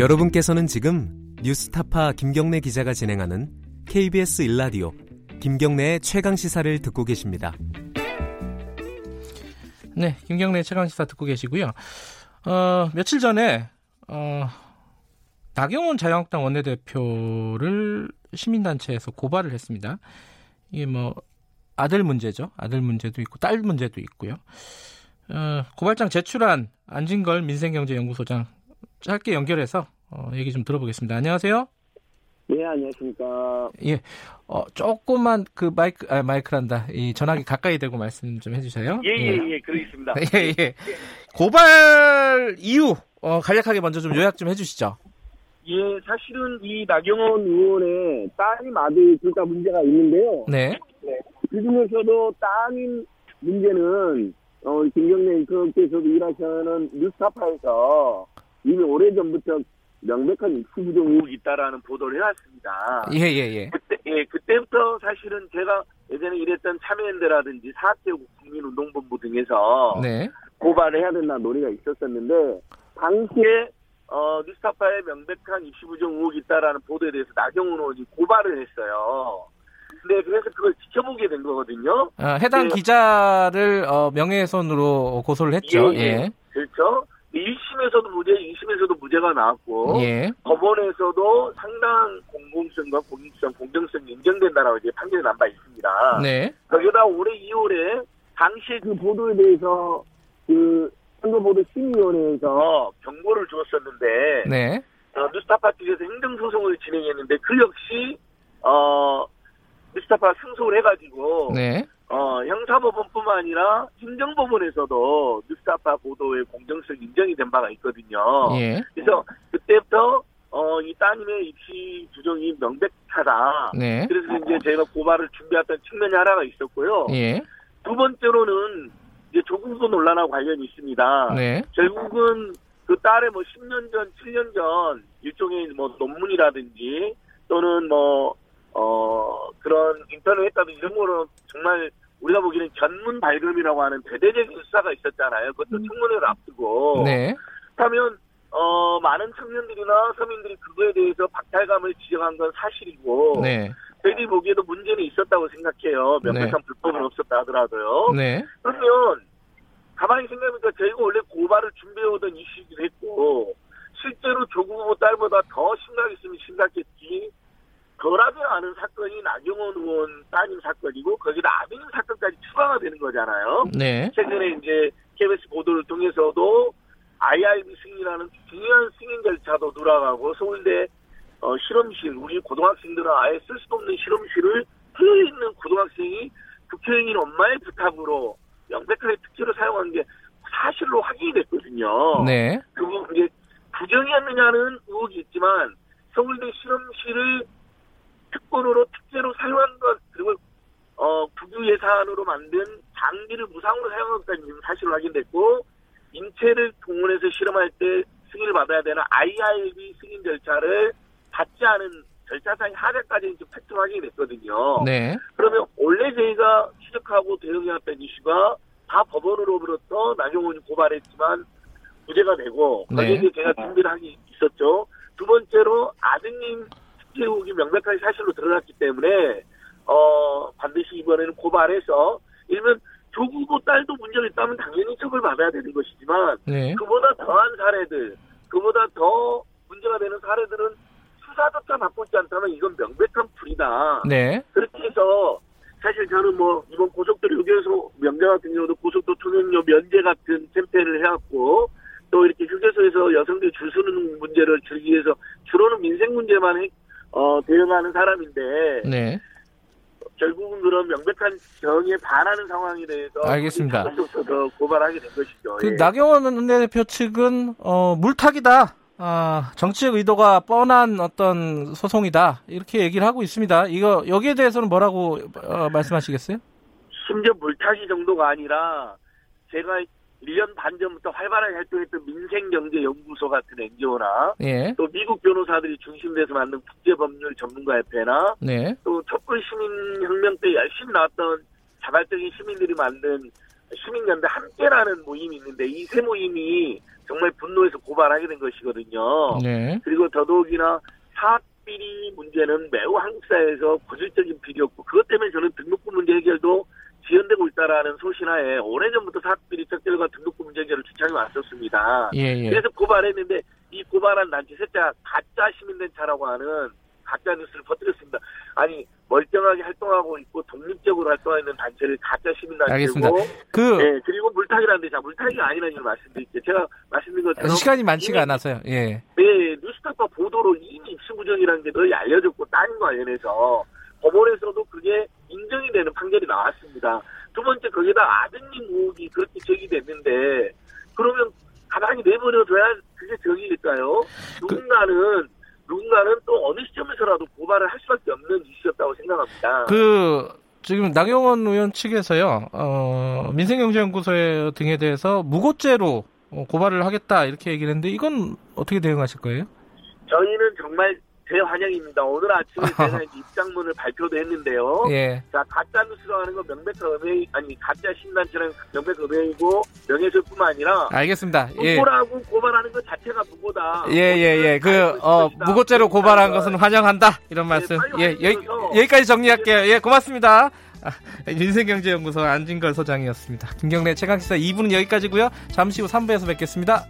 여러분께서는 지금 뉴스타파 김경래 기자가 진행하는 KBS 일라디오 김경래의 최강 시사를 듣고 계십니다. 네, 김경래 최강 시사 듣고 계시고요. 어, 며칠 전에 어, 나경원 자유한국당 원내대표를 시민단체에서 고발을 했습니다. 이게 뭐 아들 문제죠. 아들 문제도 있고 딸 문제도 있고요. 어, 고발장 제출한 안진걸 민생경제연구소장 짧게 연결해서 어, 얘기 좀 들어보겠습니다. 안녕하세요. 예, 안녕하십니까. 예, 어, 조금만 그 마이크, 아, 마이크란다. 이 전화기 가까이 대고 말씀 좀 해주세요. 예, 예, 예, 예 그러겠습니다. 예, 예. 고발 이유, 어, 간략하게 먼저 좀 요약 좀 해주시죠. 예, 사실은 이 나경원 의원의 따님 아들 둘 다 문제가 있는데요. 네. 네. 그 중에서도 따님 문제는, 어, 김경래 인터넷에서도 일하시는 뉴스타파에서 이미 오래전부터 명백한 후부정 의혹이 있다라는 보도를 해왔습니다. 예, 예, 예. 그때, 예, 그때부터 사실은 제가 예전에 일했던 참여연대라든지 사학제국 국민운동본부 등에서 네. 고발을 해야 된다는 논의가 있었었는데 당시에 어, 뉴스타파에 명백한 입시부정 의혹이 있다라는 보도에 대해서 나경원 의원이 고발을 했어요. 근데 그래서 그걸 지켜보게 된 거거든요. 어, 해당 네. 기자를 어, 명예훼손으로 고소를 했죠. 예, 예. 그렇죠. 1심에서도 무죄, 2심에서도 무죄가 나왔고 예. 법원에서도 상당한 공공성과 공익성, 공정성이 인정된다라고 이제 판결이 난 바 있습니다. 네. 거기다 올해 2월에 당시에 그 보도에 대해서 그 선거보도 심의위원회에서 경고를 주었었는데 네. 어, 뉴스타파 측에서 행정소송을 진행했는데 그 역시 어 뉴스타파 승소를 해가지고 네. 어 형사법원뿐만 아니라 행정법원에서도 뉴스타파 보도의 공정성 인정이 된 바가 있거든요. 예. 그래서 그때부터 어, 이 따님의 입시 부정이 명백하다. 네. 그래서 이제 저희가 고발을 준비했던 측면이 하나가 있었고요. 예. 두 번째로는 이제 조국도 논란하고 관련이 있습니다. 네. 결국은 그 딸의 뭐 10년 전, 7년 전 일종의 뭐 논문이라든지 또는 뭐, 어, 그런 인터넷 했다든지 이런 거는 정말 우리가 보기에는 전문 발급이라고 하는 대대적인 수사가 있었잖아요. 그것도 청문회를 앞두고. 네. 그렇다면, 어, 많은 청년들이나 서민들이 그거에 대해서 박탈감을 지적한 건 사실이고. 네. 저희들이 보기에도 문제는 있었다고 생각해요. 명백한 불법은 없었다 하더라도요. 네. 그러면 가만히 생각해보니까 저희가 원래 고발을 준비해오던 이슈이기도 했고 실제로 조국 후보 딸보다 더 심각했으면 심각했지 덜하지 않은 사건이 나경원 의원 따님 사건이고 거기다 아베인 사건 까지 추가가 되는 거잖아요. 네. 최근에 이제 KBS 보도를 통해서도 IRB 승인이라는 중요한 승인 절차도 돌아가고 서울대 어, 실험실, 우리 고등학생들은 아예 쓸 수도 없는 실험실을 틀에 있는 고등학생이 국회의원 엄마의 부탁으로 명백하게 특혜로 사용한 게 사실로 확인이 됐거든요. 네. 그거 이제 부정이었느냐는 의혹이 있지만 서울대 실험실을 특권으로 특혜로 사용한 것 그리고 어, 국유 예산으로 만든 장비를 무상으로 것까지 지금 사실로 확인됐고 인체를 동원해서 실험할 때 승인을 받아야 되는 IRB 승인 절차를 받지 않은 절차상의 하자까지 지금 팩트 확인이 됐거든요. 네. 그러면 원래 저희가 추적하고 대응해왔던 이슈가 다 법원으로부터 나경원이 고발했지만 무죄가 되고 거기에 네. 제가 준비를 하기 있었죠. 두 번째로 아드님 특혜 의혹이 명백하게 사실로 드러났기 때문에 어 반드시 이번에는 고발해서 일면 조국 후보 딸도 문제가 있다면 당연히 처벌받아야 되는 것이지만 네. 그보다 더한 사례들, 그보다 더 문제가 되는 사례들은 수사조차 받고 있지 않다면 이건 명백한 불이다. 네. 그렇게 해서 사실 저는 뭐 이번 고속도로 휴게소 명제 같은 경우도 고속도로 통행료 면제 같은 캠페인을 해왔고 또 이렇게 휴게소에서 여성들 줄 서는 문제를 줄이기 위해서 주로는 민생 문제만 해- 어, 대응하는 사람인데 네. 결국은 그런 명백한 정의에 반하는 상황에 대해서 알겠습니다. 더 고발하게 된 것이죠. 그 예. 나경원 원내대표 측은 어, 물타기다. 아, 정치적 의도가 뻔한 어떤 소송이다. 이렇게 얘기를 하고 있습니다. 이거 여기에 대해서는 뭐라고 어, 말씀하시겠어요? 심지어 물타기 정도가 아니라 제가 1년 반 전부터 활발하게 활동했던 민생경제연구소 같은 NGO나 예. 또 미국 변호사들이 중심돼서 만든 국제법률 전문가협회나 네. 또 촛불 시민혁명 때 열심히 나왔던 자발적인 시민들이 만든 시민연대 함께라는 모임이 있는데 이 세 모임이 정말 분노해서 고발하게 된 것이거든요. 네. 그리고 더더욱이나 사비리 문제는 매우 한국 사회에서 고질적인 비리였고 그것 때문에 저는 등록금 문제 해결도 지연되고 있다라는 소신하에 오래전부터 사비리 척결과 등록금 문제 해결을 주창해 왔었습니다. 예, 예. 그래서 고발했는데 이 고발한 단체 셋자 가짜 시민단체라고 하는 가짜 뉴스를 퍼뜨렸습니다. 아니 멀쩡하게 활동하고 있고 독립적으로 활동하고 있는 단체를 가짜 시민단체고. 그 네, 그리고 물타기라는데 자 물타기가 아니라는 걸 말씀드릴게요. 제가 말씀드린 것처럼 시간이 많지가 이미- 않아서요. 예. 네, 뉴스타파 보도로 이미 입수부정이라는 게 널리 알려졌고 다른 관련해서 법원에서도 그게 인정이 되는 판결이 나왔습니다. 두 번째 거기다 아드님 의혹이 그렇게 제기됐는데 그러면 가만히 내버려둬야 그게 정의일까요? 누군가는 누군가는 또 어느 시점에서라도 고발을 할 수밖에 없는 이슈였다고 생각합니다. 그 지금 나경원 의원 측에서요. 어, 민생경제연구소 등에 대해서 무고죄로 어, 고발을 하겠다 이렇게 얘기를 했는데 이건 어떻게 대응하실 거예요? 저희는 정말 대환영입니다. 오늘 아침에 제가 이제 입장문을 발표도 했는데요. 예. 자, 가짜 뉴스로 하는 건 명백한 음해, 아니, 가짜 신단체는 명백한 음해이고, 명예훼손뿐만 아니라, 알겠습니다. 예. 무고라고 고발하는 것 자체가 무고다. 예, 예, 예. 그, 어, 무고죄로 고발한 것은 환영한다. 이런 말씀. 예, 여기, 여기까지 정리할게요. 예, 고맙습니다. 아, 민생경제연구소 안진걸 소장이었습니다. 김경래 최강시사 2부는 여기까지고요 잠시 후 3부에서 뵙겠습니다.